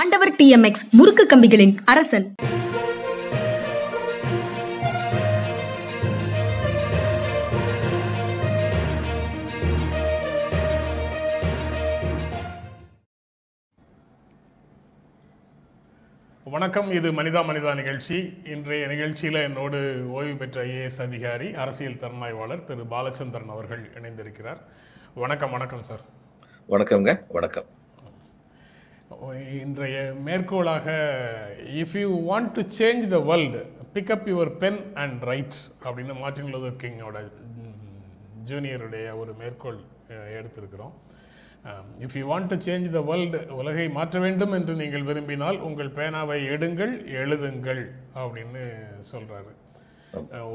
ஆண்டவர் D M X முறுக்கு கம்பிகளின் அரசன். வணக்கம் இது மனிதா மனிதா நிகழ்ச்சி. இன்றைய நிகழ்ச்சியில் என்னோடு ஓய்வு பெற்ற ஐஏஎஸ் அதிகாரி அரசியல் திறனாய்வாளர் திரு. பாலச்சந்திரன் அவர்கள் இணைந்திருக்கிறார். வணக்கம் வணக்கம் சார். வணக்கம்ங்க வணக்கம். இன்றைய மேற்கோளாக if you want to change the world pick up your pen and write அப்படின்னு மார்ட்டின் லூதர் கிங்கோட ஜூனியருடைய ஒரு மேற்கோள் எடுத்திருக்கிறோம். If you want to change the world உலகை மாற்ற வேண்டும் என்று நீங்கள் விரும்பினால் உங்கள் பேனாவை எடுங்கள் எழுதுங்கள் அப்படின்னு சொல்கிறாரு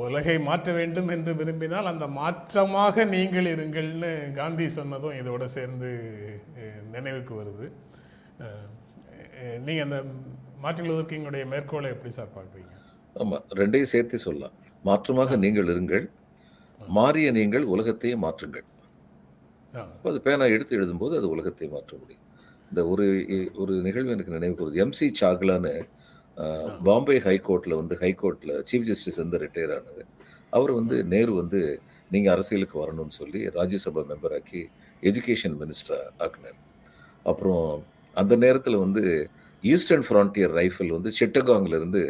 உலகை மாற்ற வேண்டும் என்று விரும்பினால் அந்த மாற்றமாக நீங்கள் இருங்கள்னு காந்தி சொன்னதும் இதோடு சேர்ந்து நினைவுக்கு வருது. அஹ், அஹ், நீங்க அந்த மார்ட்டின் லூதர் கிங்குடைய மேற்கோளை எப்படி சார் பார்க்குறீங்க? ஆமா ரெண்டையும் சேர்த்து சொல்லலாம். மாற்றமாக நீங்கள் இருங்கள் மாறிய நீங்கள் உலகத்தையே மாற்றுங்கள். அப்போ அது பேனா எடுத்து எழுதும்போது அது உலகத்தை மாற்ற முடியும். இந்த ஒரு ஒரு நிகழ்வு எனக்கு வருது. எம்சி சாக்லான்னு பாம்பே ஹைகோர்ட்ல வந்து ஹைகோர்ட்ல சீஃப் ஜஸ்டிஸ் வந்து ரிட்டையர் ஆனது அவர் வந்து நேரு வந்து நீங்க அரசியலுக்கு வரணும்னு சொல்லி ராஜ்யசபா மெம்பர் ஆக்கி எஜுகேஷன் மினிஸ்டர் ஆக்குனார். அப்புறம் அந்த நேரத்தில் வந்து ஈஸ்டர்ன் ஃப்ரான்டியர் ரைஃபிள் வந்து சிட்டகாங்லருந்து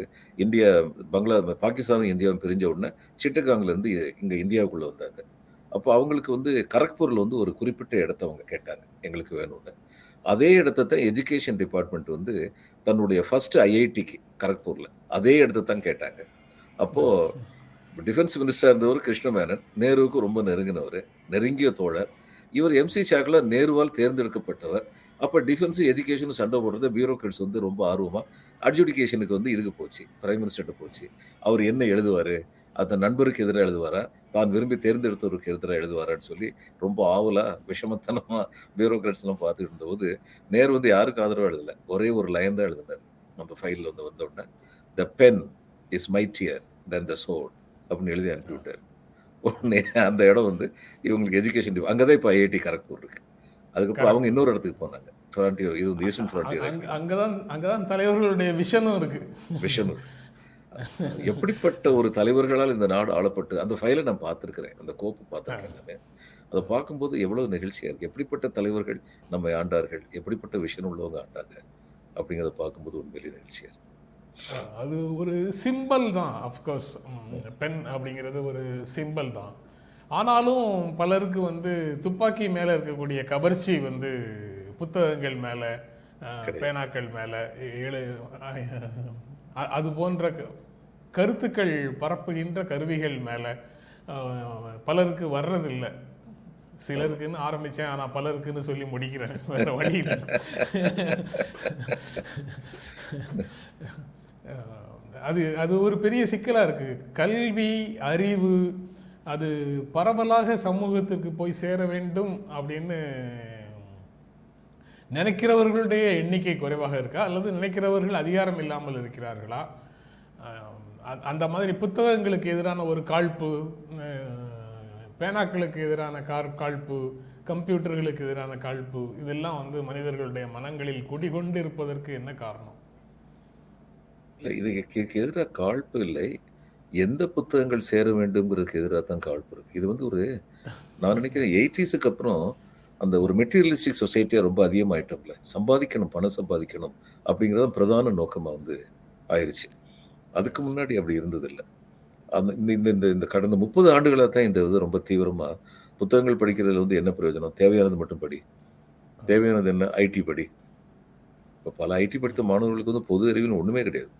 இந்தியா பங்களா பாகிஸ்தானும் இந்தியாவும் பிரிஞ்ச உடனே சிட்டகாங்ல இருந்து இந்தியாவுக்குள்ளே வந்தாங்க. அப்போ அவங்களுக்கு வந்து கரக்பூரில் வந்து ஒரு குறிப்பிட்ட இடத்த அவங்க கேட்டாங்க எங்களுக்கு வேணும்னு. அதே இடத்த தான் எஜுகேஷன் டிபார்ட்மெண்ட் வந்து தன்னுடைய ஃபஸ்ட்டு ஐஐடிக்கு கரக்பூரில் அதே இடத்த தான் கேட்டாங்க. அப்போது டிஃபென்ஸ் மினிஸ்டர் இருந்தவர் கிருஷ்ணமேனன் நேருவுக்கு ரொம்ப நெருங்கினவர் நெருங்கிய தோழர். இவர் எம்சி சாக்கில் நேருவால் தேர்ந்தெடுக்கப்பட்டவர். அப்போ டிஃபென்ஸ் எஜுகேஷன் சண்டை போடுறது பியூரோக்ராட்ஸ் வந்து ரொம்ப ஆர்வமாக அட்ஜுடிகேஷனுக்கு வந்து இதுக்கு போச்சு. பிரைம் மினிஸ்டர்கிட்ட போச்சு. அவர் என்ன எழுதுவார்? அந்த நண்பருக்கு எதிராக எழுதுவாரா? தான் விரும்பி தேர்ந்தெடுத்தவருக்கு எதிராக எழுதுவாரான்னு சொல்லி ரொம்ப ஆவலாக விஷமத்தனமாக பியூரோக்ராட்ஸ்லாம் பார்த்துட்டு இருந்தபோது நேர் வந்து யாருக்கு ஆதரவு எழுதலை? ஒரே ஒரு லைன் தான் எழுதினார். அந்த ஃபைலில் வந்து வந்த உடனே the pen is mightier than the sword அப்படின்னு எழுதி அனுப்பிவிட்டார். உடனே அந்த இடம் வந்து இவங்களுக்கு எஜுகேஷன் அங்கே தான் இப்போ ஐஐடி கரக்பூர் இருக்குது அதுக்கப்புறம் அவங்க இன்னொரு இடத்துக்கு போனாங்க. ஃப்ரான்டியர் இது வந்து ஈஸ்டர்ன் ஃப்ரான்டியர் அங்க- அங்கதான் அங்கதான் தலைவர்களுடைய விஷனும் இருக்கு. விஷயம் எப்படிப்பட்ட ஒரு தலைவர்களால் இந்த நாடு ஆளப்பட்டு அந்த ஃபைலை நான் பார்த்துருக்கிறேன். அந்த கோப்பு பார்த்துருக்கேன் அதை பார்க்கும்போது எவ்வளவு நெகிழ்ச்சியா இருக்கு. எப்படிப்பட்ட தலைவர்கள் நம்மை ஆண்டார்கள்? எப்படிப்பட்ட விஷயம் உள்ளவங்க ஆண்டாங்க? அப்படிங்கிறத பார்க்கும்போது உண்மையிலேயே நெகிழ்ச்சியா இருக்கு. அது ஒரு சிம்பல் தான் அஃப்கோர்ஸ் பென் அப்படிங்கிறது ஒரு சிம்பல் தான். ஆனாலும் பலருக்கு வந்து துப்பாக்கி மேலே இருக்கக்கூடிய கவர்ச்சி வந்து புத்தகங்கள் மேலே பேனாக்கள் மேலே எழு அது போன்ற கருத்துக்கள் பரப்புகின்ற கருவிகள் மேலே பலருக்கு வர்றதில்லை. சிலருக்குன்னு ஆரம்பிச்சேன் ஆனா பலருக்குன்னு சொல்லி முடிக்கிறேன். வேற வழி இல்லை. அது அது ஒரு பெரிய சிக்கலா இருக்கு. கல்வி அறிவு அது பரவலாக சமூகத்துக்கு போய் சேர வேண்டும் அப்படின்னு நினைக்கிறவர்களுடைய எண்ணிக்கை குறைவாக இருக்கா? அல்லது நினைக்கிறவர்கள் அதிகாரம் இல்லாமல் இருக்கிறார்களா? அந்த மாதிரி புத்தகங்களுக்கு எதிரான ஒரு காழ்ப்பு பேனாக்களுக்கு எதிரான கார் காழ்ப்பு கம்ப்யூட்டர்களுக்கு எதிரான காழ்ப்பு இதெல்லாம் வந்து மனிதர்களுடைய மனங்களில் குடிகொண்டு இருப்பதற்கு என்ன காரணம்? இல்லை இது இதுக்கு எதிராக காழ்ப்பு இல்லை. எந்த புத்தகங்கள் சேர வேண்டும்ங்கிறதுக்கு எதிராக தான் காழ்ப்பு இது வந்து ஒரு நான் நினைக்கிறேன் எயிட்டிஸுக்கு அப்புறம் அந்த ஒரு மெட்டீரியலிஸ்டிக் சொசைட்டியாக ரொம்ப அதிகமாகிட்டோம்ல சம்பாதிக்கணும் பணம் சம்பாதிக்கணும் அப்படிங்கிறது பிரதான நோக்கமாக வந்து ஆயிடுச்சு அதுக்கு முன்னாடி அப்படி இருந்ததில்லை. அந்த இந்த இந்த இந்த இந்த கடந்த முப்பது ஆண்டுகளாக தான் இந்த இது ரொம்ப தீவிரமாக புத்தகங்கள் படிக்கிறதுல வந்து என்ன பிரயோஜனம்? தேவையானது மட்டும் படி. தேவையானது என்ன? ஐடி படி. இப்போ பல ஐடி படித்த மாணவர்களுக்கு வந்து பொது அறிவுன்னு ஒன்றுமே கிடையாது.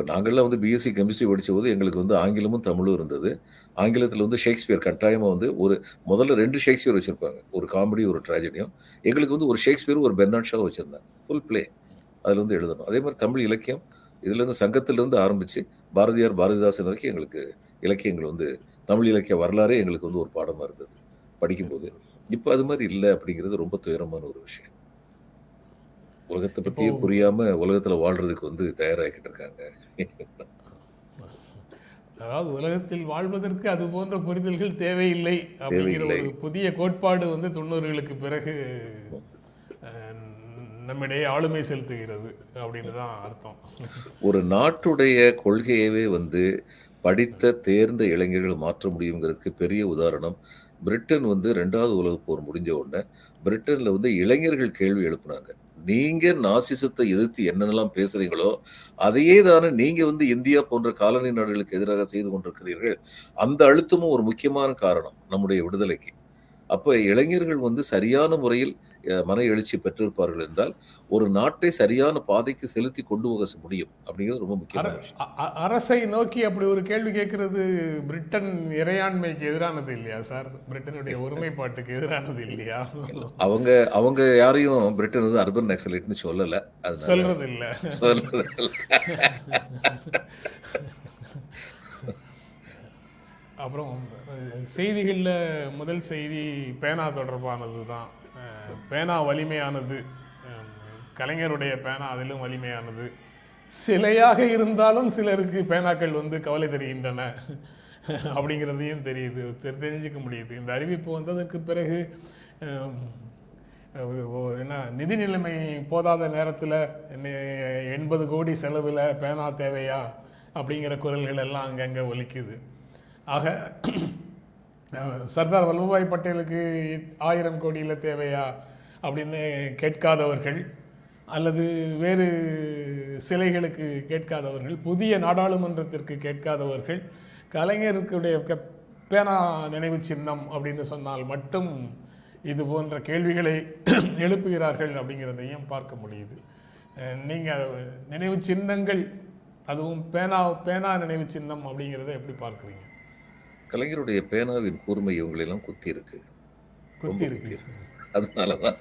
இப்போ நாங்கள்லாம் வந்து பிஎஸ்சி கெமிஸ்ட்ரி படித்த போது எங்களுக்கு வந்து ஆங்கிலமும் தமிழும் இருந்தது. ஆங்கிலத்தில் வந்து ஷேக்ஸ்பியர் கட்டாயமாக வந்து ஒரு முதல்ல ரெண்டு ஷேக்ஸ்பியர் வச்சுருப்பாங்க. ஒரு காமெடி ஒரு ட்ராஜடியும் எங்களுக்கு வந்து ஒரு ஷேக்ஸ்பியர் ஒரு பெர்னாட் ஷா வச்சுருந்தாங்க. ஃபுல் பிளே அதில் வந்து எழுதணும். அதே மாதிரி தமிழ் இலக்கியம். இதுலேருந்து சங்கத்திலேருந்து ஆரம்பித்து பாரதியார் பாரதிதாசன் வரைக்கும் எங்களுக்கு இலக்கியங்கள் வந்து தமிழ் இலக்கிய வரலாறே எங்களுக்கு வந்து ஒரு பாடமாக இருந்தது. படிக்கும்போது. இப்போ அது மாதிரி இல்லை அப்படிங்கிறது ரொம்ப துயரமான ஒரு விஷயம். உலகத்தை பற்றியே இப்போ- புரியாம உலகத்துல வாழ்றதுக்கு வந்து தயாராகிட்டு இருக்காங்க. அதாவது உலகத்தில் வாழ்வதற்கு அது போன்ற புரிதல்கள் தேவையில்லை அப்படிங்கிற. ஒரு புதிய கோட்பாடு வந்து தொண்ணூறுகளுக்கு பிறகு நம்மிடையே ஆளுமை செலுத்துகிறது அப்படின்னு தான் அர்த்தம். ஒரு நாட்டுடைய கொள்கையவே வந்து படித்த தேர்ந்த இளைஞர்கள் மாற்ற முடியுங்கிறதுக்கு பெரிய உதாரணம். பிரிட்டன் வந்து ரெண்டாவது உலகப் போர் முடிஞ்ச உடனே பிரிட்டன்ல வந்து இளைஞர்கள் கேள்வி எழுப்புனாங்க. நீங்க நாசிசத்தை எதிர்த்து என்னென்னலாம் பேசுறீங்களோ அதையே தானே நீங்க வந்து இந்தியா போன்ற காலனி நாடுகளுக்கு எதிராக செய்து கொண்டிருக்கிறீர்கள். அந்த அழுத்தமும் ஒரு முக்கியமான காரணம் நம்முடைய விடுதலைக்கு. அப்ப இளைஞர்கள் வந்து சரியான முறையில் மன எழுச்சி பெற்றிருப்பார்கள் என்றால் ஒரு நாட்டை சரியான பாதைக்கு செலுத்தி கொண்டு போக முடியும். அப்படிங்கிறது ரொம்ப அ- அரசை நோக்கி அப்படி ஒரு கேள்வி கேட்கறது பிரிட்டன் இறையாண்மைக்கு எதிரானது இல்லையா சார்? பிரிட்டனுடைய ஒருமைப்பாட்டுக்கு எதிரானது இல்லையா? அவங்க அவங்க யாரையும் பிரிட்டன் வந்து அர்பன் நக்சலைட்னு சொல்லல. அதனால சொல்றது இல்ல சொல்றது. அப்புறம் செய்திகள்ல முதல் செய்தி பேனா தொடர்பானது தான் பேனா வலிமையானது. கலைஞருடைய பேனா அதிலும் வலிமையானது. சிலையாக இருந்தாலும் சிலருக்கு பேனாக்கள் வந்து கவலை தெரிகின்றன. அப்படிங்கிறதையும் தெரியுது தெரிஞ்சுக்க முடியுது. இந்த அறிவிப்பு வந்ததற்கு பிறகு என்ன நிதி நிலைமை போதாத நேரத்தில் எண்பது கோடி செலவில் பேனா தேவையா? அப்படிங்கிற குரல்கள் எல்லாம் அங்கங்கே ஒலிக்குது. ஆக சர்தார் வல்லபாய் பட்டேலுக்கு ஆயிரம் கோடியில் தேவையா அப்படின்னு கேட்காதவர்கள் அல்லது வேறு சிலைகளுக்கு கேட்காதவர்கள் புதிய நாடாளுமன்றத்திற்கு கேட்காதவர்கள் கலைஞருக்குடைய பேனா நினைவு சின்னம் அப்படின்னு சொன்னால் மட்டும் இது போன்ற கேள்விகளை எழுப்புகிறார்கள் அப்படிங்கிறதையும் பார்க்க முடியுது. நீங்கள் நினைவு சின்னங்கள் அதுவும் பேனா பேனா நினைவு சின்னம் அப்படிங்கிறத எப்படி பார்க்குறீங்க? கலைஞருடைய பேனாவின் கூர்மை இவங்களெல்லாம் குத்தி இருக்கு குத்தி இருக்கு அதனாலதான்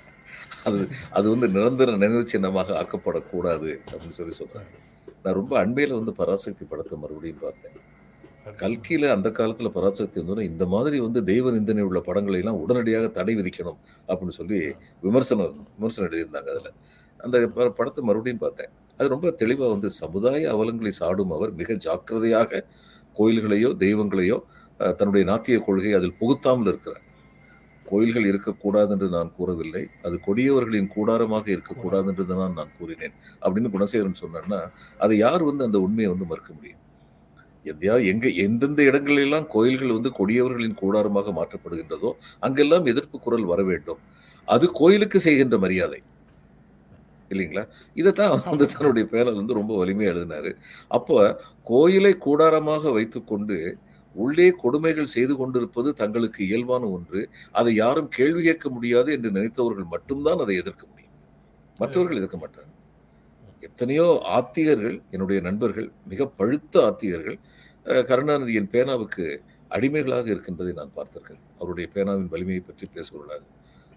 அது அது வந்து நிரந்தர நினைவு சின்னமாக ஆக்கப்படக்கூடாது அப்படின்னு சொல்லி சொல்றாங்க. நான் ரொம்ப அண்மையில வந்து பராசக்தி படத்தை மறுபடியும் பார்த்தேன். கல்கியில அந்த காலத்துல பராசக்தி வந்து இந்த மாதிரி வந்து தெய்வ நிந்தனை உள்ள படங்களை எல்லாம் உடனடியாக தடை விதிக்கணும் அப்படின்னு சொல்லி விமர்சனம் விமர்சனம் எழுதியிருந்தாங்க அதுல. அந்த படத்தை மறுபடியும் பார்த்தேன். அது ரொம்ப தெளிவா வந்து சமுதாய அவலங்களை சாடும் அவர் மிக ஜாக்கிரதையாக கோயில்களையோ தெய்வங்களையோ தன்னுடைய நாத்திய கொள்கை அதில் புகுத்தாமல் இருக்கிறார். கோயில்கள் இருக்கக்கூடாது என்று நான் கூறவில்லை. அது கொடியவர்களின் கூடாரமாக இருக்கக்கூடாது என்று தான் நான் கூறினேன் அப்படின்னு குணசேகரன் சொன்னார்னா அதை யார் வந்து அந்த உண்மையை வந்து மறுக்க முடியும்? எதையா எங்க எந்தெந்த இடங்களிலெல்லாம் கோயில்கள் வந்து கொடியவர்களின் கூடாரமாக மாற்றப்படுகின்றதோ அங்கெல்லாம் எதிர்ப்பு குரல் வர வேண்டும். அது கோயிலுக்கு செய்கின்ற மரியாதை. இல்லைங்களா? இதைத்தான் வந்து தன்னுடைய பேரல் வந்து ரொம்ப வலிமையாக எழுதினாரு. அப்போ கோயிலை கூடாரமாக வைத்துக்கொண்டு உள்ளே கொடுமைகள் செய்து கொண்டிருப்பது தங்களுக்கு இயல்பான ஒன்று. அதை யாரும் கேள்வி கேட்க முடியாது என்று நினைத்தவர்கள் மட்டும்தான் அதை எதிர்க்க முடியும். மற்றவர்கள் எதிர்க்க மாட்டார்கள். எத்தனையோ ஆத்திகர்கள் என்னுடைய நண்பர்கள் மிக பழுத்த ஆத்திகர்கள் அஹ், கருணாநிதியின் பேனாவுக்கு அடிமைகளாக இருக்கின்றதை நான் பார்த்திருக்கேன் அவருடைய பேனாவின் வலிமையை பற்றி பேசுவர்களாக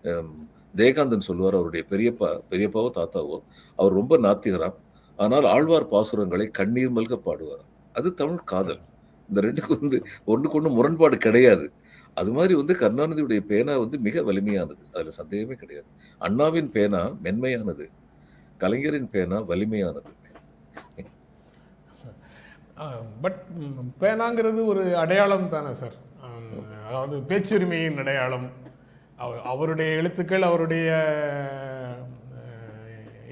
அம், ஜெயகாந்தன் சொல்லுவார் அவருடைய பெரியப்பா பெரியப்பாவோ தாத்தாவோ அவர் ரொம்ப நாத்திகராம் ஆனால் ஆழ்வார் பாசுரங்களை கண்ணீர் மல்க பாடுவார் அது தமிழ் காதல். இந்த ரெண்டுக்கும் வந்து ஒன்றுக்கு ஒன்று முரண்பாடு கிடையாது. அது மாதிரி வந்து கருணாநிதியுடைய பேனா வந்து மிக வலிமையானது. அதில் சந்தேகமே கிடையாது. அண்ணாவின் பேனா மென்மையானது. கலைஞரின் பேனா வலிமையானது. பட் பேனாங்கிறது ஒரு அடையாளம் தானே சார்? அதாவது பேச்சுரிமையின் அடையாளம். அவ- அவருடைய எழுத்துக்கள் அவருடைய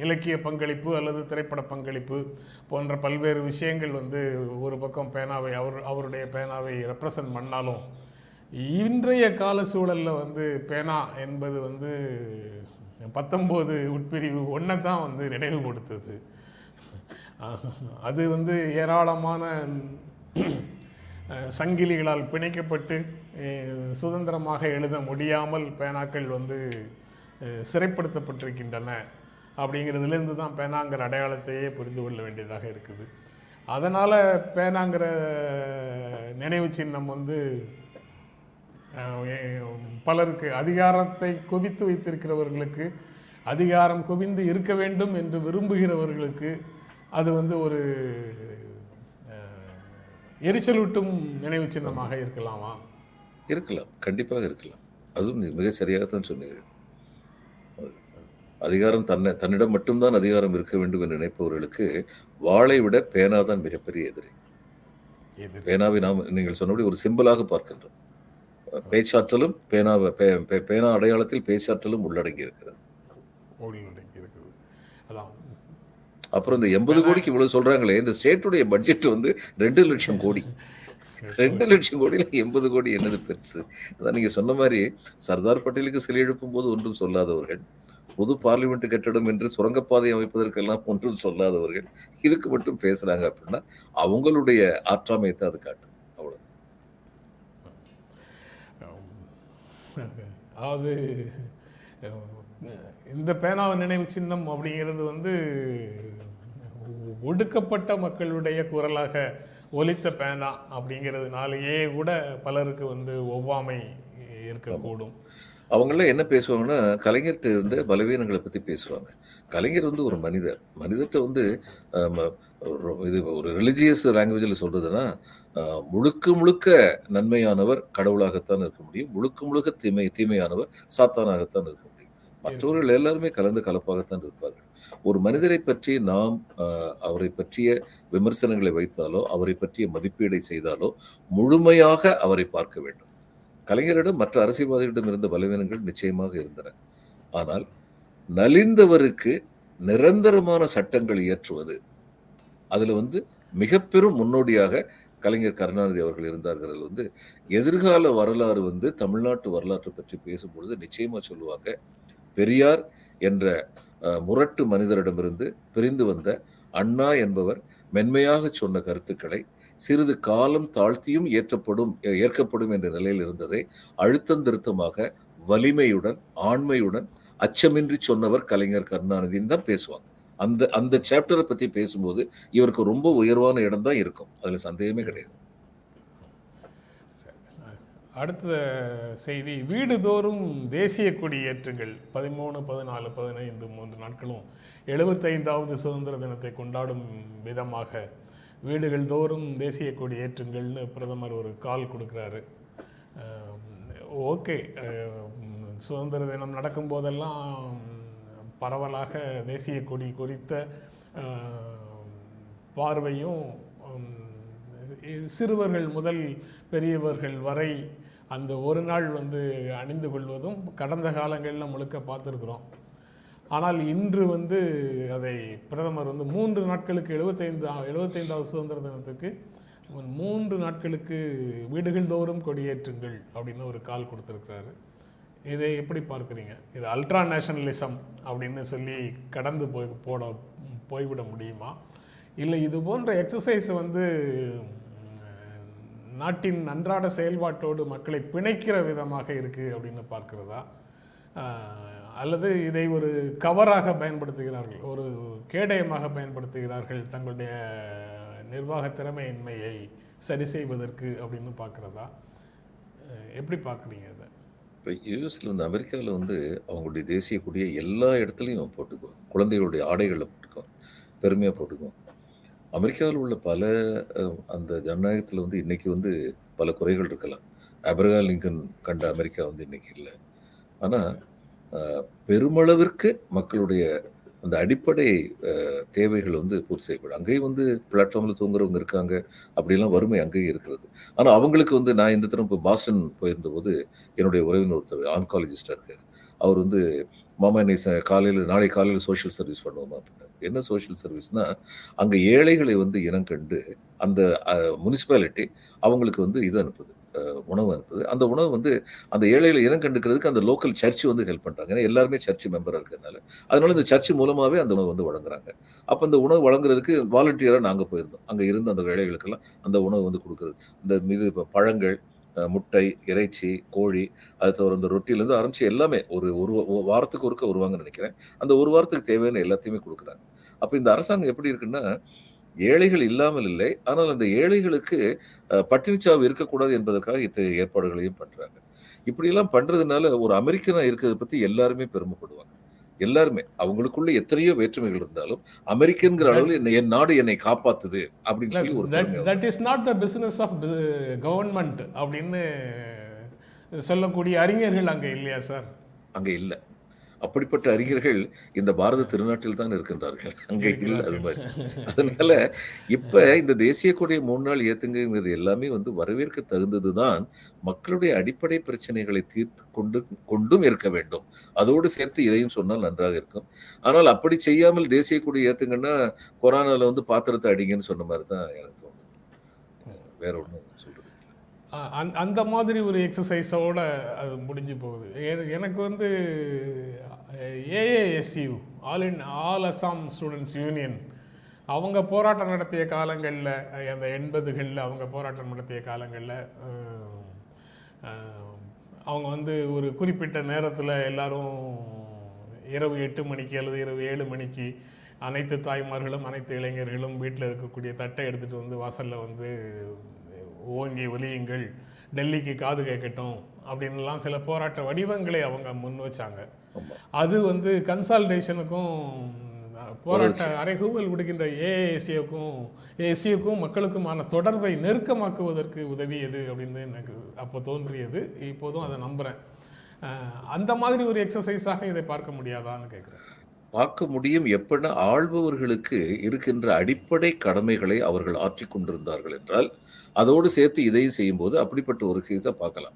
இலக்கிய பங்களிப்பு அல்லது திரைப்பட பங்களிப்பு போன்ற பல்வேறு விஷயங்கள் வந்து ஒரு பக்கம் பேனாவை அவர் அவருடைய பேனாவை ரெப்ரசன்ட் பண்ணாலும் இன்றைய கால சூழலில் வந்து பேனா என்பது வந்து பத்தொம்போது உட்பிரிவு ஒன்றை தான் வந்து நினைவுபடுத்துது. அது வந்து ஏராளமான சங்கிலிகளால் பிணைக்கப்பட்டு சுதந்திரமாக எழுத முடியாமல் பேனாக்கள் வந்து சிறைப்படுத்தப்பட்டிருக்கின்றன. அப்படிங்கிறதுலேருந்து தான் பேனாங்கிற அடையாளத்தையே புரிந்து கொள்ள வேண்டியதாக இருக்குது. அதனால் பேனாங்கிற நினைவு சின்னம் வந்து பலருக்கு அதிகாரத்தை குவித்து வைத்திருக்கிறவர்களுக்கு அதிகாரம் குவிந்து இருக்க வேண்டும் என்று விரும்புகிறவர்களுக்கு அது வந்து ஒரு எரிச்சலூட்டும் நினைவு சின்னமாக இருக்கலாமா. இருக்கலாம். கண்டிப்பாக இருக்கலாம். அதுவும் மிக மிக சரியாகத்தான் சொன்னீர்கள். அதிகாரம் தன்னை தன்னிடம் மட்டும்தான் அதிகாரம் இருக்க வேண்டும் என்று நினைப்பவர்களுக்கு வாளை விட பேனா தான் மிகப்பெரிய எதிரி. பேனாவை நாம் நீங்கள் சொன்னபடி ஒரு சிம்பிளாக பார்க்கின்றோம். பேச்சாற்றலும் பேனாவை பே- பே- பேனா அடையாளத்தில் பேச்சாற்றலும் உள்ளடங்கி இருக்கிறது. அப்புறம் இந்த எண்பது கோடிக்கு இவ்வளவு சொல்றாங்களே இந்த ஸ்டேட்டுடைய பட்ஜெட் வந்து ரெண்டு லட்சம் கோடி. ரெண்டு லட்சம் கோடியில எண்பது கோடி என்னது பெருசு? அதான் நீங்க சொன்ன மாதிரி சர்தார் பட்டேலுக்கு சிலை எழுப்பும் போது ஒன்றும் சொல்லாதவர்கள். பொது பார்லிமெண்ட் கட்டடம் என்று சுரங்கப்பாதை அமைப்பதற்கெல்லாம் ஒன்றும் சொல்லாதவர்கள் இதுக்கு மட்டும் பேசுறாங்க அப்படின்னா அவங்களுடைய ஆற்றாமையை தான் அது காட்டுது. அவ்வளவு அதாவது இந்த பேனாவை நினைவு சின்னம் அப்படிங்கிறது வந்து ஒடுக்கப்பட்ட மக்களுடைய குரலாக ஒலித்த பேனா அப்படிங்கிறதுனாலேயே கூட பலருக்கு வந்து ஒவ்வாமை இருக்கக்கூடும். அவங்களாம் என்ன பேசுவாங்கன்னா கலைஞர்கிட்ட இருந்த பலவீனங்களை பற்றி பேசுவாங்க. கலைஞர் வந்து ஒரு மனிதர். மனிதர்கிட்ட வந்து இது ஒரு ரிலிஜியஸ் லாங்குவேஜில் சொல்றதுன்னா முழுக்க முழுக்க நன்மையானவர் கடவுளாகத்தான் இருக்க முடியும். முழுக்க முழுக்க தீமை தீமையானவர் சாத்தானாகத்தான் இருக்க முடியும். மற்றவர்கள் எல்லாருமே கலந்து கலப்பாகத்தான் இருப்பார்கள். ஒரு மனிதரை பற்றி நாம் அவரை பற்றிய விமர்சனங்களை வைத்தாலோ அவரை பற்றிய மதிப்பீடை செய்தாலோ முழுமையாக அவரை பார்க்க வேண்டும். கலைஞரிடம் மற்ற அரசியல்வாதிகளிடம் இருந்த பலவீனங்கள் நிச்சயமாக இருந்தன. ஆனால் நலிந்தவருக்கு நிரந்தரமான சட்டங்கள் இயற்றுவது. அதில் வந்து மிக பெரும் முன்னோடியாக கலைஞர் கருணாநிதி அவர்கள் இருந்தார்கள். வந்து எதிர்கால வரலாறு வந்து தமிழ்நாட்டு வரலாற்றை பற்றி பேசும்பொழுது நிச்சயமாக சொல்லுவாங்க. பெரியார் என்ற முரட்டு மனிதரிடமிருந்து பிரிந்து வந்த அண்ணா என்பவர் மென்மையாக சொன்ன கருத்துக்களை சிறிது காலம் தாழ்த்தியும் ஏற்றப்படும் ஏற்கப்படும் என்ற நிலையில் இருந்ததை அழுத்தந்திருத்தமாக வலிமையுடன் ஆண்மையுடன் அச்சமின்றி சொன்னவர் கலைஞர் கருணாநிதின்னு தான் பேசுவாங்க. அந்த அந்த சாப்டரை பற்றி பேசும்போது இவருக்கு ரொம்ப உயர்வான இடம் தான் இருக்கும். அதில் சந்தேகமே கிடையாது. அடுத்த செய்தி வீடுதோறும் தேசிய கொடி ஏற்றுங்கள். பதிமூணு பதினாலு பதினைந்து மூன்று நாட்களும் எழுபத்தைந்தாவது சுதந்திர தினத்தை கொண்டாடும் விதமாக வீடுகள் தோறும் தேசிய கொடி ஏற்றுங்கள்னு பிரதமர் ஒரு கால் கொடுக்குறாரு. ஓகே சுதந்திர தினம் நடக்கும் போதெல்லாம் பரவலாக தேசிய கொடி குறித்த பார்வையும் சிறுவர்கள் முதல் பெரியவர்கள் வரை அந்த ஒரு நாள் வந்து அணிந்து கொள்வதும் கடந்த காலங்களில் முழுக்க பார்த்துருக்குறோம். ஆனால் இன்று வந்து அதை பிரதமர் வந்து மூன்று நாட்களுக்கு எழுபத்தைந்து எழுபத்தைந்தாவது சுதந்திர தினத்துக்கு மூன்று நாட்களுக்கு வீடுகள் தோறும் கொடியேற்றுங்கள் அப்படின்னு ஒரு கால் கொடுத்துருக்கிறாரு. இதை எப்படி பார்க்குறீங்க? இது அல்ட்ரா நேஷனலிசம் அப்படின்னு சொல்லி கடந்து போய் போட போய்விட முடியுமா? இல்லை இது போன்ற எக்ஸசைஸ் வந்து நாட்டின் அன்றாட செயல்பாட்டோடு மக்களை பிணைக்கிற விதமாக இருக்குது அப்படின்னு பார்க்குறதா? அல்லது இதை ஒரு கவராக பயன்படுத்துகிறார்கள் ஒரு கேடயமாக பயன்படுத்துகிறார்கள் தங்களுடைய நிர்வாக திறமையின்மையை சரி செய்வதற்கு அப்படின்னு பார்க்குறதா? எப்படி பார்க்குறீங்க அதை இப்போ யூஎஸில் வந்து அமெரிக்காவில் வந்து அவங்களுடைய தேசிய கொடியை எல்லா இடத்துலையும் போட்டுக்குவோம் குழந்தைகளுடைய ஆடைகளில் போட்டுக்குவோம் பெருமையாக போட்டுக்குவோம் அமெரிக்காவில் உள்ள பல அந்த ஜனநாயகத்தில் வந்து இன்றைக்கி வந்து பல குறைகள் இருக்கலாம். அப்ரஹாம் லிங்கன் கண்ட அமெரிக்கா வந்து இன்றைக்கி இல்லை. ஆனால் பெருமளவிற்கு மக்களுடைய அந்த அடிப்படை தேவைகள் வந்து பூர்த்தி செய்யப்படும். அங்கேயும் வந்து பிளாட்ஃபார்மில் தூங்குறவங்க இருக்காங்க. அப்படிலாம் வறுமை அங்கேயும் இருக்கிறது. ஆனால் அவங்களுக்கு வந்து நான் இந்த தரம் இப்போ பாஸ்டன் போயிருந்தபோது என்னுடைய உறவினர் ஒருத்தர் ஆன்காலஜிஸ்டாக இருக்கார். அவர் வந்து மாமா என்னை காலையில் நாளை காலையில் சோஷியல் சர்வீஸ் பண்ணுவோமா? அப்படின்னா என்ன சோஷியல் சர்வீஸ்னால் அங்கே ஏழைகளை வந்து இனம் கண்டு அந்த முனிசிபாலிட்டி அவங்களுக்கு வந்து இது அனுப்புது. உணவு அனுப்புது. அந்த உணவு வந்து அந்த ஏழைகளை இனம் கண்டுக்கிறதுக்கு அந்த லோக்கல் சர்ச்சு வந்து ஹெல்ப் பண்ணுறாங்க ஏன்னா எல்லாருமே சர்ச் மெம்பராக இருக்கிறதுனால. அதனால இந்த சர்ச் மூலமாகவே அந்த உணவு வந்து வழங்குறாங்க. அப்போ அந்த உணவு வழங்குறதுக்கு வாலண்டியராக நாங்கள் போயிருந்தோம். அங்கே இருந்து அந்த ஏழைகளுக்கெல்லாம் அந்த உணவு வந்து கொடுக்குறது. இந்த இது இப்போ பழங்கள் முட்டை இறைச்சி கோழி அது தவிர இந்த ரொட்டிலேருந்து ஆரம்பித்து எல்லாமே ஒரு ஒரு வாரத்துக்கு ஒருக்க வருவாங்கன்னு நினைக்கிறேன். அந்த ஒரு வாரத்துக்கு தேவையான எல்லாத்தையுமே கொடுக்குறாங்க. அப்போ இந்த அரசாங்கம் எப்படி இருக்குன்னா ஏழைகள் இல்லாமல் இல்லை. ஆனால் அந்த ஏழைகளுக்கு பட்டினிச்சாவு இருக்கக்கூடாது என்பதற்காக இத்தகைய ஏற்பாடுகளையும் பண்றாங்க. இப்படியெல்லாம் பண்றதுனால ஒரு அமெரிக்கனா இருக்கிறத பத்தி எல்லாருமே பெருமைப்படுவாங்க. எல்லாருமே. அவங்களுக்குள்ள எத்தனையோ வேற்றுமைகள் இருந்தாலும் அமெரிக்கன்கிற அளவில் என்னை- என் நாடு என்னை காப்பாத்துது அப்படின்னு சொல்லி ஒரு that is not the business of government அப்படின்னு சொல்லக்கூடிய அறிஞர்கள் அங்கே இல்லையா சார்? அங்க இல்லை. அப்படிப்பட்ட அறிஞர்கள் இந்த பாரத திருநாட்டில் தான் இருக்கின்றார்கள். அங்கே இல்லை அது மாதிரி. அதனால இப்ப இந்த தேசிய கொடியை மூணு நாள் ஏத்துங்கிறது எல்லாமே வந்து வரவேற்க தகுந்தது தான் மக்களுடைய அடிப்படை பிரச்சனைகளை தீர்த்து கொண்டு கொண்டும் இருக்க வேண்டும். அதோடு சேர்த்து இதையும் சொன்னால் நன்றாக இருக்கும். ஆனால் அப்படி செய்யாமல் தேசிய கொடி ஏத்துங்கன்னா கொரோனால வந்து பாத்திரத்தை அடிங்கன்னு சொன்ன மாதிரி தான் எனக்கு தோணுது. வேற ஒன்றும் சொல்றது அந் அந்த- மாதிரி ஒரு எக்ஸசைஸோட அது முடிஞ்சு போகுது. எனக்கு வந்து AASU all in all Assam students union அவங்க போராட்டம் நடத்திய காலங்களில் அந்த எண்பதுகளில் அவங்க போராட்டம் நடத்திய காலங்களில் அவங்க வந்து ஒரு குறிப்பிட்ட நேரத்தில் எல்லாரும் இரவு எட்டு மணிக்கு அல்லது இரவு ஏழு மணிக்கு அனைத்து தாய்மார்களும் அனைத்து இளைஞர்களும் வீட்டில் இருக்கக்கூடிய தட்டை எடுத்துகிட்டு வந்து வாசலில் வந்து ஓங்கி ஒலியுங்கள் டெல்லிக்கு காது கேட்கட்டும் அப்படின்லாம் சில போராட்ட வடிவங்களை அவங்க முன் வச்சாங்க. அது வந்து கன்சால்டேஷனுக்கும் போராட்ட அறைகூவல் விடுகின்ற ஏஏசியுக்கும் ஏசியுக்கும் மக்களுக்குமான தொடர்பை நெருக்கமாக்குவதற்கு உதவியது அப்படின்னு எனக்கு அப்போ தோன்றியது. இப்போதும் அதை நம்புகிறேன் அந்த மாதிரி ஒரு எக்ஸசைஸாக இதை பார்க்க முடியாதான்னு கேட்குறேன் பார்க்க முடியும் எப்படி ஆள்பவர்களுக்கு இருக்கின்ற அடிப்படை கடமைகளை அவர்கள் ஆற்றி கொண்டிருந்தார்கள் என்றால் அதோடு சேர்த்து இதையும் செய்யும்போது அப்படிப்பட்ட ஒரு சீஸை பார்க்கலாம்.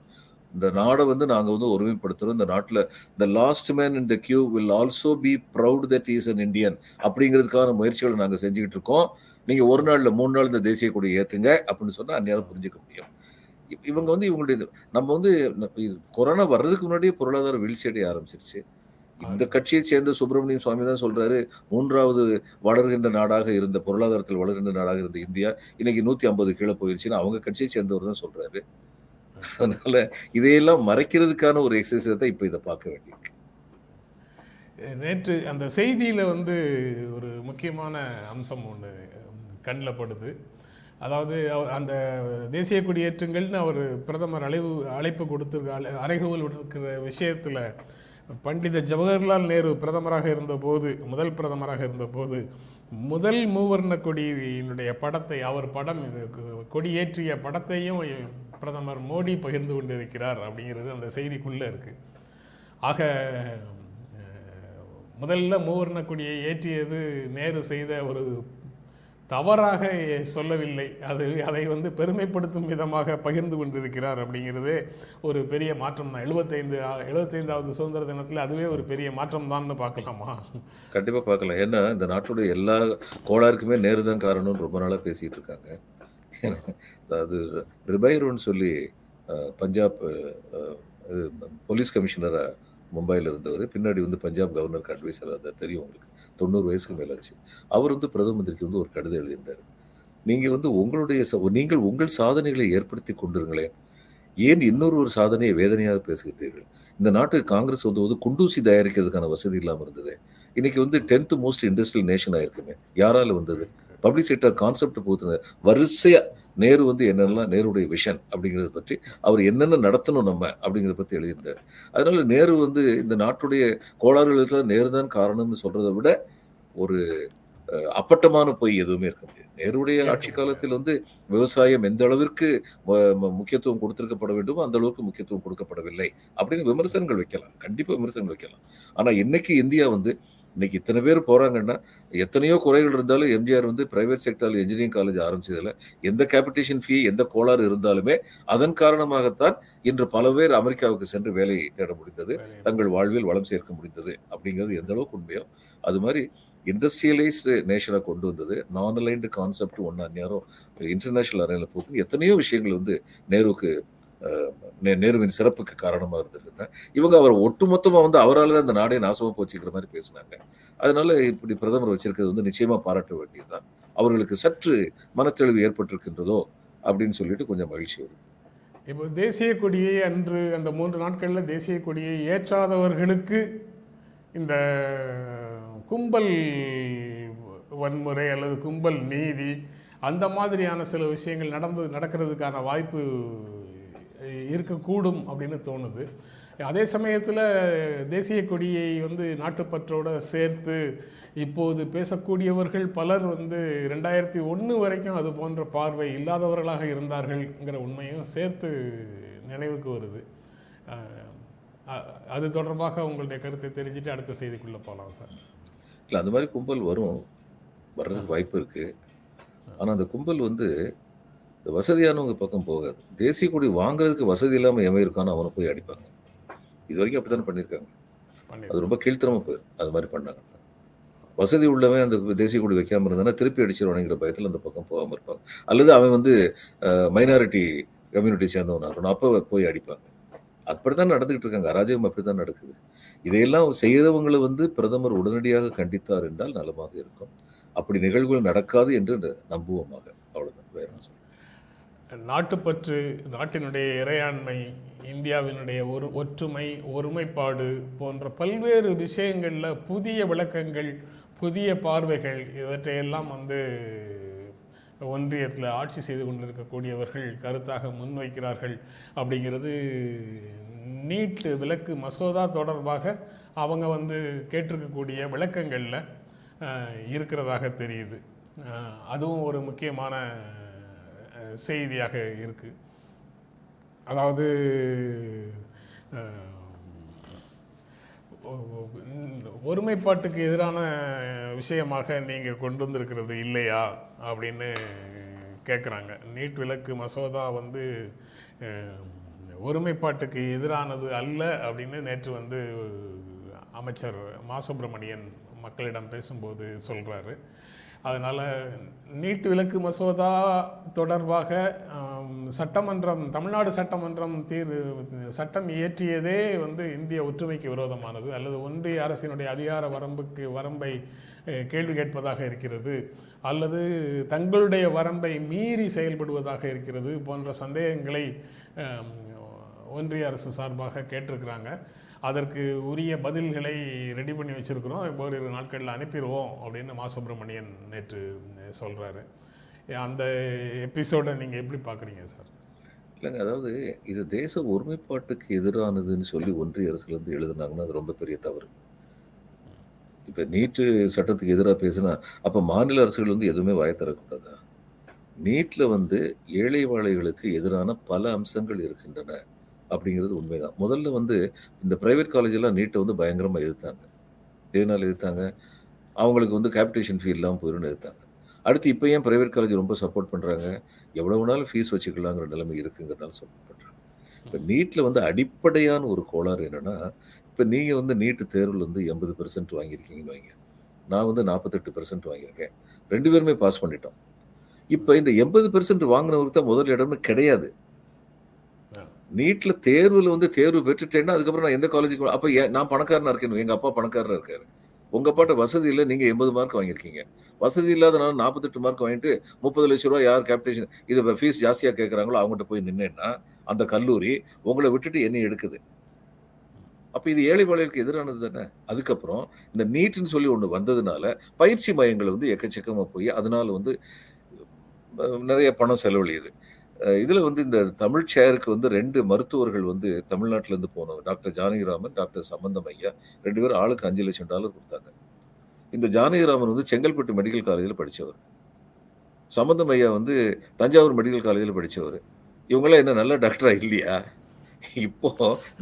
இந்த நாடை வந்து நாங்கள் வந்து ஒருமைப்படுத்துகிறோம் இந்த நாட்டில் the last man in the queue will also be proud that is an Indian அப்படிங்கிறதுக்கான முயற்சிகளை நாங்கள் செஞ்சுக்கிட்டு இருக்கோம். நீங்கள் ஒரு நாளில் மூணு நாள் இந்த தேசிய கொடி ஏற்றுங்க அப்படின்னு சொன்னால் அந்நேரம் புரிஞ்சுக்க முடியும். இவங்க வந்து இவங்களுடைய இது- நம்ம வந்து கொரோனா வர்றதுக்கு முன்னாடியே பொருளாதார வீழ்ச்சி அடைய ஆரம்பிச்சிருச்சு. இந்த கட்சியை சேர்ந்த சுப்பிரமணியம் சுவாமி தான் சொல்றாரு மூன்றாவது வளர்கின்ற நாடாக இருந்த பொருளாதாரத்தில் வளர்கின்ற நாடாக இருந்த இந்தியா இன்னைக்கு நூத்தி ஐம்பது கீழே போயிருச்சுன்னு அவங்க கட்சியை சேர்ந்தவர் தான் சொல்றாரு. அதனால இதையெல்லாம் மறைக்கிறதுக்கான ஒரு எக்ஸசைஸ் தான் இப்ப இதை பார்க்க வேண்டியிருக்கு. நேற்று அந்த செய்தியில் வந்து ஒரு முக்கியமான அம்சம் ஒன்று கண்ணில் படுது. அதாவது அவர் அந்த தேசிய குடியேற்றங்கள்னு அவர் பிரதமர் அழைவு அழைப்பு கொடுத்துருக்க அழை- விடுக்கிற விஷயத்தில் பண்டித ஜவஹர்லால் நேரு பிரதமராக இருந்தபோது முதல் பிரதமராக இருந்தபோது முதல் மூவர்ண கொடியினுடைய படத்தை அவர் படம் கொடியேற்றிய படத்தையும் பிரதமர் மோடி பகிர்ந்து கொண்டிருக்கிறார் அப்படிங்கிறது அந்த செய்திக்குள்ளே இருக்குது ஆக முதல்ல மூவர்ண கொடியை ஏற்றியது நேரு செய்த ஒரு தவறாக சொல்லவில்லை. அது அதை வந்து பெருமைப்படுத்தும் விதமாக பகிர்ந்து கொண்டிருக்கிறார் அப்படிங்கிறதே ஒரு பெரிய மாற்றம் தான். எழுபத்தைந்து எழுபத்தைந்தாவது சுதந்திர தினத்தில் அதுவே ஒரு பெரிய மாற்றம் தான்னு பார்க்கலாமா? கண்டிப்பாக பார்க்கலாம். ஏன்னா இந்த நாட்டுடைய எல்லா கோளாருக்குமே நேரு தான் காரணம்னு ரொம்ப நாளாக பேசிகிட்டு இருக்காங்க. அது ரிபைரோன்னு சொல்லி பஞ்சாப் போலீஸ் கமிஷனராக மும்பையில் இருந்தவர். பின்னாடி வந்து பஞ்சாப் கவர்னருக்கு அட்வைசராக இருந்தார். தெரியும் உங்களுக்கு. தொண்ணூறு வயசுக்கு மேலாச்சு. அவர் வந்து பிரதம மந்திரிக்கு வந்து ஒரு கடிதம் எழுதியிருந்தார். நீங்கள் வந்து உங்களுடைய ச- நீங்கள் உங்கள் சாதனைகளை ஏற்படுத்தி கொண்டிருங்களேன். ஏன் இன்னொரு ஒரு சாதனையை வேதனையாக பேசுகிறீர்கள்? இந்த நாட்டுக்கு காங்கிரஸ் வந்து வந்து குண்டூசி தயாரிக்கிறதுக்கான வசதி இல்லாமல் இருந்தது. இன்னைக்கு வந்து டென்த் மோஸ்ட் இண்டஸ்ட்ரியல் நேஷன் ஆயிருக்குங்க யாரால வந்தது? பப்ளிக் செக்டர் கான்செப்ட் போத்துன வரிசையா நேரு வந்து என்னென்னலாம் நேருடைய விஷன் அப்படிங்கிறத பற்றி அவர் என்னென்ன நடத்தணும் நம்ம அப்படிங்கிறத பற்றி எழுதியிருந்தார். அதனால நேரு வந்து இந்த நாட்டுடைய கோளாறுகளுக்கு நேரு தான் காரணம்னு சொல்றதை விட ஒரு அப்பட்டமான பொய் எதுவுமே இருக்க முடியாது. நேருடைய ஆட்சி காலத்தில் வந்து விவசாயம் எந்த அளவிற்கு முக்கியத்துவம் கொடுத்திருக்கப்பட வேண்டுமோ அந்த அளவுக்கு முக்கியத்துவம் கொடுக்கப்படவில்லை அப்படின்னு விமர்சனங்கள் வைக்கலாம். கண்டிப்பா விமர்சனங்கள் வைக்கலாம். ஆனா இன்னைக்கு இந்தியா வந்து இன்னைக்கு இத்தனை பேர் போறாங்கன்னா எத்தனையோ குறைகள் இருந்தாலும் எம்ஜிஆர் வந்து பிரைவேட் செக்டர்ல இன்ஜினியரிங் காலேஜ் ஆரம்பிச்சதுல எந்த கேபிட்டேஷன் ஃபீ எந்த கோளாறு இருந்தாலுமே அதன் காரணமாகத்தான் இன்று பல பேர் அமெரிக்காவுக்கு சென்று வேலையை தேட முடிந்தது தங்கள் வாழ்வில் வளம் சேர்க்க முடிந்தது அப்படிங்கிறது எந்த அளவுக்கு உண்மையோ. அது மாதிரி இண்டஸ்ட்ரியலைஸ்டு நேஷனை கொண்டு வந்தது நான் அலைன்டு கான்செப்ட் ஒன்று அந்நேரம் இன்டர்நேஷனல் அரேனில் போது எத்தனையோ விஷயங்கள் வந்து நேருவுக்கு அஹ், நே- நேருவின் சிறப்புக்கு காரணமாக இருந்திருக்குன்னா இவங்க அவர் ஒட்டுமொத்தமாக வந்து அவரால் தான் இந்த நாடே நாசமாக போச்சுக்கிற மாதிரி பேசினாங்க. அதனால இப்படி பிரதமர் வச்சிருக்கிறது வந்து நிச்சயமாக பாராட்ட வேண்டியதுதான். அவர்களுக்கு சற்று மனத்தெளிவு ஏற்பட்டிருக்கின்றதோ அப்படின்னு சொல்லிட்டு கொஞ்சம் மகிழ்ச்சி வருது. இப்போ தேசிய கொடியை அன்று அந்த மூன்று நாட்களில் தேசிய கொடியை ஏற்றாதவர்களுக்கு இந்த கும்பல் வன்முறை அல்லது கும்பல் நீதி அந்த மாதிரியான சில விஷயங்கள் நடந்து நடக்கிறதுக்கான வாய்ப்பு இருக்கக்கூடும் அப்படின்னு தோணுது. அதே சமயத்தில் தேசிய கொடியை வந்து நாட்டுப்பற்றோடு சேர்த்து இப்போது பேசக்கூடியவர்கள் பலர் வந்து ரெண்டாயிரத்தி ஒன்று வரைக்கும் அது போன்ற பார்வை இல்லாதவர்களாக இருந்தார்கள்ங்கிற உண்மையும் சேர்த்து நினைவுக்கு வருது. அது தொடர்பாக உங்களுடைய கருத்தை தெரிஞ்சுட்டு அடுத்த செய்திக்குள்ளே போகலாம் சார். இல்லை அந்த மாதிரி கும்பல் வரும். வர்றதுக்கு வாய்ப்பு இருக்குது ஆனால் அந்த கும்பல் வந்து இந்த வசதியானவங்க பக்கம் போகாது. தேசிய கொடி வாங்குறதுக்கு வசதி இல்லாமல் எவன் இருக்கானோ அவனை போய் அடிப்பாங்க. இது வரைக்கும் அப்படித்தானே பண்ணியிருக்காங்க. பண்ணி அது ரொம்ப கீழ்த்தரமா போயிடும் அது மாதிரி பண்ணாங்க. வசதி உள்ளவன் அந்த தேசிய கொடி வைக்காம இருந்தானா திருப்பி அடிச்சிருவானுங்கிற பயத்தில் அந்த பக்கம் போகாமல் இருப்பாங்க. அல்லது அவன் வந்து மைனாரிட்டி கம்யூனிட்டி சேர்ந்தவனா இருக்கணும். அப்போ போய் அடிப்பாங்க. அப்படித்தான் நடந்துகிட்டு இருக்காங்க. அராஜகம் அப்படித்தான் நடக்குது. இதையெல்லாம் செய்கிறவங்களை வந்து பிரதமர் உடனடியாக கண்டித்தார் என்றால் நலமாக இருக்கும். அப்படி நிகழ்வுகள் நடக்காது என்று நம்புவோமாக. அவ்வளவுதான். வேற. நாட்டுப்பற்று நாட்டினுடைய இறையாண்மை இந்தியாவினுடைய ஒரு ஒற்றுமை ஒருமைப்பாடு போன்ற பல்வேறு விஷயங்களில் புதிய விளக்கங்கள் புதிய பார்வைகள் இவற்றையெல்லாம் வந்து ஒன்றியத்தில் ஆட்சி செய்து கொண்டிருக்கக்கூடியவர்கள் கருத்தாக முன்வைக்கிறார்கள் அப்படிங்கிறது நீட்டு விலக்கு மசோதா தொடர்பாக அவங்க வந்து கேட்டிருக்கக்கூடிய விளக்கங்களில் இருக்கிறதாக தெரியுது. அதுவும் ஒரு முக்கியமான செய்தியாக இருக்குது அதாவது ஒருமைப்பாட்டுக்கு எதிரான விஷயமாக நீங்கள் கொண்டு வந்திருக்கிறது இல்லையா? அப்படின்னு கேட்குறாங்க நீட் விலக்கு மசோதா வந்து ஒருமைப்பாட்டுக்கு எதிரானது அல்ல அப்படின்னு நேற்று வந்து அமைச்சர் மா சுப்பிரமணியன் மக்களிடம் பேசும்போது சொல்கிறாரு அதனால் நீட் விலக்கு மசோதா தொடர்பாக சட்டமன்றம் தமிழ்நாடு சட்டமன்றம் தீர் சட்டம் இயற்றியதே வந்து இந்திய ஒற்றுமைக்கு விரோதமானது அல்லது ஒன்றிய அரசினுடைய அதிகார வரம்புக்கு வரம்பை கேள்வி கேட்பதாக இருக்கிறது அல்லது தங்களுடைய வரம்பை மீறி செயல்படுவதாக இருக்கிறது போன்ற சந்தேகங்களை ஒன்றிய அரசு சார்பாக கேட்டிருக்கிறாங்க. அதற்கு உரிய பதில்களை ரெடி பண்ணி வச்சுருக்கிறோம். ஓரிரு நாட்களில் அனுப்பிடுவோம் அப்படின்னு மா. சுப்பிரமணியன் நேற்று சொல்கிறாரு அந்த எபிசோடை நீங்கள் எப்படி பார்க்குறீங்க சார்? இல்லைங்க அதாவது இது தேச ஒருமைப்பாட்டுக்கு எதிரானதுன்னு சொல்லி ஒன்றிய அரசுலேருந்து எழுதுனாங்கன்னா அது ரொம்ப பெரிய தவறு. இப்போ நீட்டு சட்டத்துக்கு எதிராக பேசினா அப்போ மாநில அரசுகள் வந்து எதுவுமே வாய தரக்கூடாதா நீட்டில் வந்து ஏழை வாழைகளுக்கு எதிரான பல அம்சங்கள் இருக்கின்றன. அப்படிங்கிறது உண்மைதான். முதல்ல வந்து இந்த பிரைவேட் காலேஜெல்லாம் நீட்டை வந்து பயங்கரமாக எதிர்த்தாங்க. எதனால் எதிர்த்தாங்க. அவங்களுக்கு வந்து கேபிடேஷன் ஃபீ இல்லாமல் போயிடும்னு எதிர்த்தாங்க. அடுத்து இப்போ ஏன் பிரைவேட் காலேஜ் ரொம்ப சப்போர்ட் பண்ணுறாங்க எவ்வளோ வேணாலும் ஃபீஸ் வச்சுக்கலாங்கிற நிலைமை இருக்குங்கிறனால சப்போர்ட் பண்ணுறாங்க இப்போ நீட்டில் வந்து அடிப்படையான ஒரு கோளாறு என்னென்னா இப்போ நீங்கள் வந்து நீட்டு தேர்வில் வந்து எண்பது பெர்சன்ட் வாங்கியிருக்கீங்கன்னு வைங்க. நான் வந்து நாற்பத்தெட்டு பெர்சன்ட் வாங்கியிருக்கேன். ரெண்டு பேருமே பாஸ் பண்ணிட்டோம். இப்போ இந்த எண்பது பெர்சன்ட் வாங்கினவருக்கு தான் முதல் இடம்னு கிடையாது. நீட்டில் தேர்வில் வந்து தேர்வு பெற்றுட்டேன்னா அதுக்கப்புறம் நான் எந்த காலேஜுக்கு அப்போ நான் பணக்காரனா இருக்கேன் எங்கள் அப்பா பணக்காரராக இருக்காரு. உங்கள் அப்பாட்ட வசதி இல்லை நீங்கள் எண்பது மார்க் வாங்கியிருக்கீங்க. வசதி இல்லாதனால நாற்பத்தெட்டு மார்க் வாங்கிட்டு முப்பது லட்ச ரூபா யார் கேப்டேஷன் இது ஃபீஸ் ஜாஸ்தியாக கேட்குறாங்களோ அவங்ககிட்ட போய் நின்னேன்னா அந்த கல்லூரி உங்களை விட்டுட்டு என்ன எடுக்குது. அப்போ இது ஏழை பாளையருக்கு எதிரானது தானே? அதுக்கப்புறம் இந்த நீட்னு சொல்லி ஒன்று வந்ததுனால பயிற்சி மையங்கள் வந்து எக்கச்சக்கமாக போய் அதனால வந்து நிறைய பணம் செலவழியுது. இதில் வந்து இந்த தமிழ் சேருக்கு வந்து ரெண்டு மருத்துவர்கள் வந்து தமிழ்நாட்டிலேருந்து போனவங்க. டாக்டர் ஜானகிராமன் டாக்டர் சம்பந்தம் ஐயா. ரெண்டு பேரும் ஆளுக்கு அஞ்சு லட்சம் டாலர் கொடுத்தாங்க. இந்த ஜானகிராமன் வந்து செங்கல்பட்டு மெடிக்கல் காலேஜில் படித்தவர் சம்பந்தம் ஐயா வந்து தஞ்சாவூர் மெடிக்கல் காலேஜில் படித்தவர் இவங்களாம் என்ன நல்ல டாக்டராக இல்லையா? இப்போ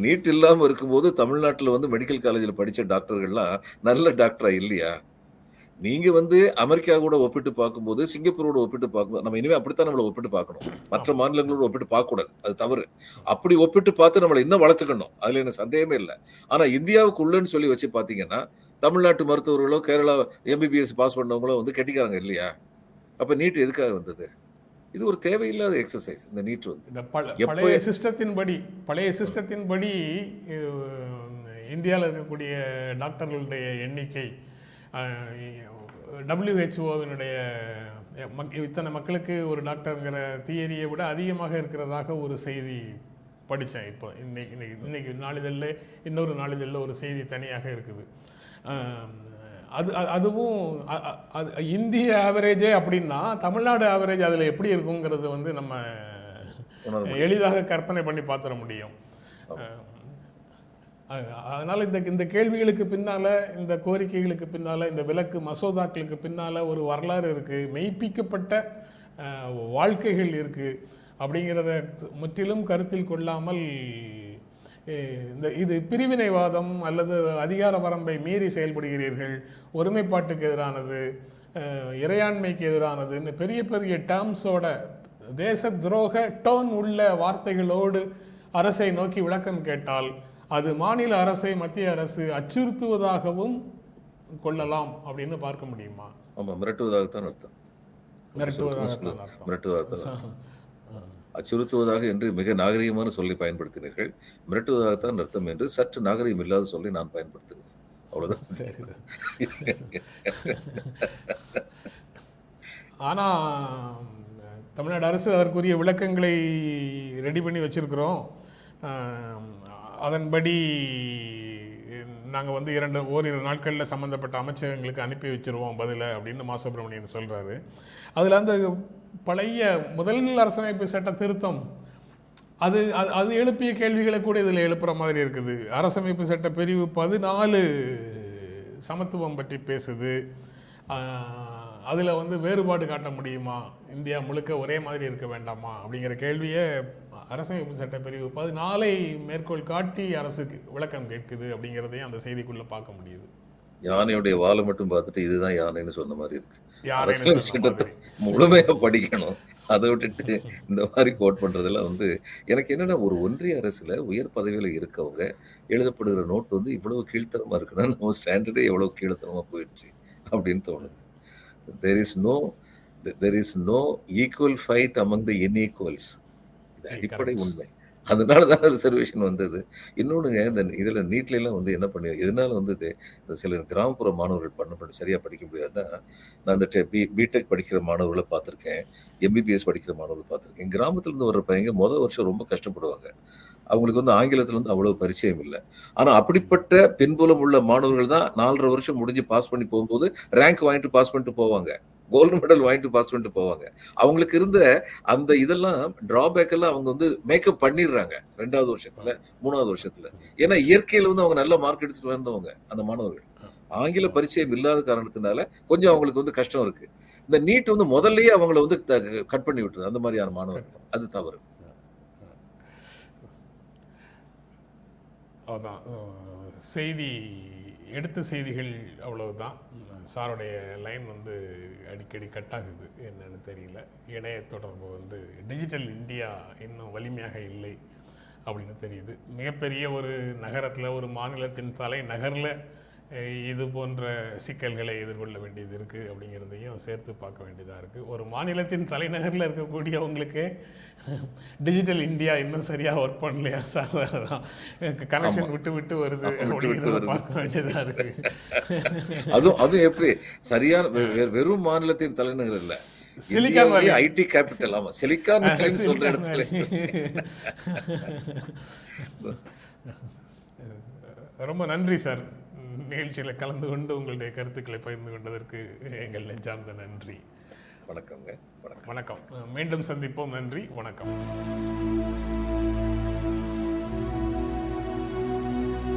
நீட் இல்லாமல் இருக்கும்போது தமிழ்நாட்டில் வந்து மெடிக்கல் காலேஜில் படித்த டாக்டர்கள்லாம் நல்ல டாக்டராக இல்லையா? நீங்க வந்து அமெரிக்கா கூட ஒப்பிட்டு பார்க்கும்போது சிங்கப்பூரோட ஒப்பிட்டு பார்க்கும்போது நம்ம இனிமே அப்படித்தான் நம்மளை ஒப்பிட்டு பார்க்கணும். மற்ற மாநிலங்களோட ஒப்பிட்டு பார்க்க கூடாது அது தவறு. அப்படி ஒப்பிட்டு பார்த்து நம்மளை இன்னும் வளர்த்துக்கணும். அதுல எனக்கு சந்தேகமே இல்லை. ஆனா இந்தியாவுக்குள்ளன்னு சொல்லி வச்சு பாத்தீங்கன்னா தமிழ்நாட்டு மருத்துவர்களோ கேரளா எம்பிபிஎஸ் பாஸ் பண்ணவங்களோ வந்து கெட்டிக்காரங்க இல்லையா? அப்ப நீட் எதுக்காக வந்தது? இது ஒரு தேவையில்லாத எக்ஸசைஸ் இந்த நீட் வந்து. இந்த பழைய சிஸ்டத்தின்படி பழைய சிஸ்டத்தின்படி இந்தியாவில் இருக்கக்கூடிய டாக்டர்களுடைய எண்ணிக்கை டபிள்யூஹெச்ஓவினுடைய மக் இத்தனை மக்களுக்கு ஒரு டாக்டருங்கிற தியரியை விட அதிகமாக இருக்கிறதாக ஒரு செய்தி படித்தேன் இப்போ. இன்னைக்கு இன்னைக்கு இன்னைக்கு நாளிதழில் இன்னொரு நாளிதழில் ஒரு செய்தி தனியாக இருக்குது. அது அது- அதுவும் அது இந்திய ஆவரேஜே அப்படின்னா தமிழ்நாடு ஆவரேஜ் அதில் எப்படி இருக்குங்கிறது வந்து நம்ம. எளிதாக கற்பனை பண்ணி பார்த்துட முடியும். அதனால் இந்த இந்த கேள்விகளுக்கு பின்னால் இந்த கோரிக்கைகளுக்கு பின்னால் இந்த விலக்கு மசோதாக்களுக்கு பின்னால் ஒரு வரலாறு இருக்குது மெய்ப்பிக்கப்பட்ட வாழ்க்கைகள் இருக்குது அப்படிங்கிறத முற்றிலும் கருத்தில் கொள்ளாமல் இந்த இது பிரிவினைவாதம் அல்லது அதிகார வரம்பை மீறி செயல்படுகிறீர்கள் ஒருமைப்பாட்டுக்கு எதிரானது இறையாண்மைக்கு எதிரானதுன்னு பெரிய பெரிய டேர்ம்ஸோட தேச துரோக டோன் உள்ள வார்த்தைகளோடு அரசை நோக்கி விளக்கம் கேட்டால் அது மாநில அரசை மத்திய அரசு அச்சுறுத்துவதாகவும் கொள்ளலாம் அப்படின்னு பார்க்க முடியுமா? ஆமா மிரட்டுவதாகத்தான் அர்த்தம். மிரட்டுவதாகத்தான். அச்சுறுத்துவதாக என்று மிக நாகரிகமான சொல்லி பயன்படுத்தினீர்கள். மிரட்டுவதாகத்தான் அர்த்தம் என்று சற்று நாகரிகம் இல்லாத சொல்லி நான் பயன்படுத்துகிறேன். அவ்வளவுதான். சரி சார். ஆனா தமிழ்நாடு அரசு அதற்குரிய விளக்கங்களை ரெடி பண்ணி வச்சிருக்கிறோம். அதன்படி நாங்கள் வந்து இரண்டு ஓரிரு நாட்களில் சம்மந்தப்பட்ட அமைச்சகங்களுக்கு அனுப்பி வச்சிருவோம் பதிலை அப்படின்னு மா சுப்பிரமணியன் சொல்கிறாரு அதில் அந்த பழைய முதல்நிலை அரசமைப்பு சட்ட திருத்தம் அது அது அது எழுப்பிய கேள்விகளை கூட இதில் எழுப்புகிற மாதிரி இருக்குது. அரசமைப்பு சட்ட பிரிவு பதினாலு சமத்துவம் பற்றி பேசுது. அதில் வந்து வேறுபாடு காட்ட முடியுமா? இந்தியா முழுக்க ஒரே மாதிரி இருக்க வேண்டாமா? அப்படிங்கிற கேள்வியை அரசமைப்பு சட்ட பிரிவு பதினாலை மேற்கோள் காட்டி அரசுக்கு விளக்கம் கேட்குது அப்படிங்கிறதையும் அந்த செய்திக்குள்ள பார்க்க முடியுது. யானையுடைய வாலை மட்டும் பார்த்துட்டு இதுதான் யானைன்னு சொன்ன மாதிரி இருக்கு. அரசியல் சட்டத்தை மாதிரி. முழுமையா படிக்கணும். அதை விட்டுட்டு இந்த மாதிரி கோட் பண்றதெல்லாம் வந்து எனக்கு என்னன்னா ஒரு ஒன்றிய அரசுல உயர் பதவியில இருக்கவங்க எழுதப்படுகிற நோட் வந்து இவ்வளவு கீழ்த்தரமா இருக்குன்னா நம்ம ஸ்டாண்டர்டே எவ்வளவு கீழ்த்தரமா போயிடுச்சு அப்படின்னு தோணுது. There is no there is no equal fight among the inequals அடிப்படை உண்மை. அதனால தான் ரிசர்வேஷன் வந்தது. இன்னொன்றுங்க இந்த இதில் நீட்லாம் வந்து என்ன பண்ணி இதனால வந்தது இந்த சில கிராமப்புற மாணவர்கள் பண்ண பண்ண சரியாக படிக்க முடியாதுன்னா நான் இந்த டெ- பி பிடெக் படிக்கிற மாணவர்களை பார்த்துருக்கேன். எம்பிபிஎஸ் படிக்கிற மாணவர்களை பார்த்துருக்கேன். கிராமத்துல இருந்து வர்ற பையங்க முதல் வருஷம் ரொம்ப கஷ்டப்படுவாங்க. அவங்களுக்கு வந்து ஆங்கிலத்தில் வந்து அவ்வளவு பரிச்சயம் இல்லை. ஆனால் அப்படிப்பட்ட பின்புலம் உள்ள மாணவர்கள் தான் நாலரை வருஷம் முடிஞ்சு பாஸ் பண்ணி போகும்போது ரேங்க் வாங்கிட்டு பாஸ் பண்ணிட்டு போவாங்க. கோல்டு மெடல் வாங்கிட்டு பாஸ் பண்ணிட்டு போவாங்க. அவங்களுக்கு இருந்த அந்த இதெல்லாம் டிராபேக் எல்லாம் அவங்க வந்து மேக்கப் பண்ணிடுறாங்க ரெண்டாவது வருஷத்துல மூணாவது வருஷத்துல. ஏன்னா இயற்கையில வந்து அவங்க நல்ல மார்க் எடுத்துட்டு வந்தவங்க அந்த மாணவர்கள். ஆங்கில பரிச்சயம் இல்லாத காரணத்தினால கொஞ்சம் அவங்களுக்கு வந்து கஷ்டம் இருக்கு. இந்த நீட் வந்து முதல்லயே அவங்கள வந்து கட் பண்ணி விட்டுருது. அந்த மாதிரியான மாணவர்கள். அது தவறு. அதான். செய்தி எடுத்த செய்திகள் அவ்வளவுதான். சாருடைய லைன் வந்து அடிக்கடி கட் ஆகுது. என்னன்னு தெரியல. இணைய தொடர்பு வந்து டிஜிட்டல் இந்தியா இன்னும் வலிமையாக இல்லை அப்படின்னு தெரியுது. மிகப்பெரிய ஒரு நகரத்தில் ஒரு மாநிலத்தின் தலைநகரில் இது போன்ற சிக்கல்களை எதிர்கொள்ள வேண்டியது இருக்குது அப்படிங்கிறதையும் சேர்த்து பார்க்க வேண்டியதாக இருக்குது ஒரு மாநிலத்தின் தலைநகரில் இருக்கக்கூடியவங்களுக்கு டிஜிட்டல் இந்தியா இன்னும் சரியாக ஒர்க் பண்ணலையா? சார் அதான் கனெக்ஷன் விட்டு விட்டு வருது அப்படிங்கிறத. பார்க்க வேண்டியதாக இருக்குது அதுவும் அதுவும் எப்படி? சரியான வெறும் மாநிலத்தின் தலைநகர் இல்ல. Silicon valley. ஐடி கேபிட்டல் ஆமா. சிலிக்கான் வேலின்னு சொல்ற இடத்துல. ரொம்ப நன்றி சார். நிகழ்ச்சியில் கலந்து கொண்டு உங்களுடைய கருத்துக்களை பகிர்ந்து கொண்டதற்கு எங்கள் நெஞ்சார்ந்த நன்றி. வணக்கங்க வணக்கம். வணக்கம். மீண்டும் சந்திப்போம். நன்றி. வணக்கம்.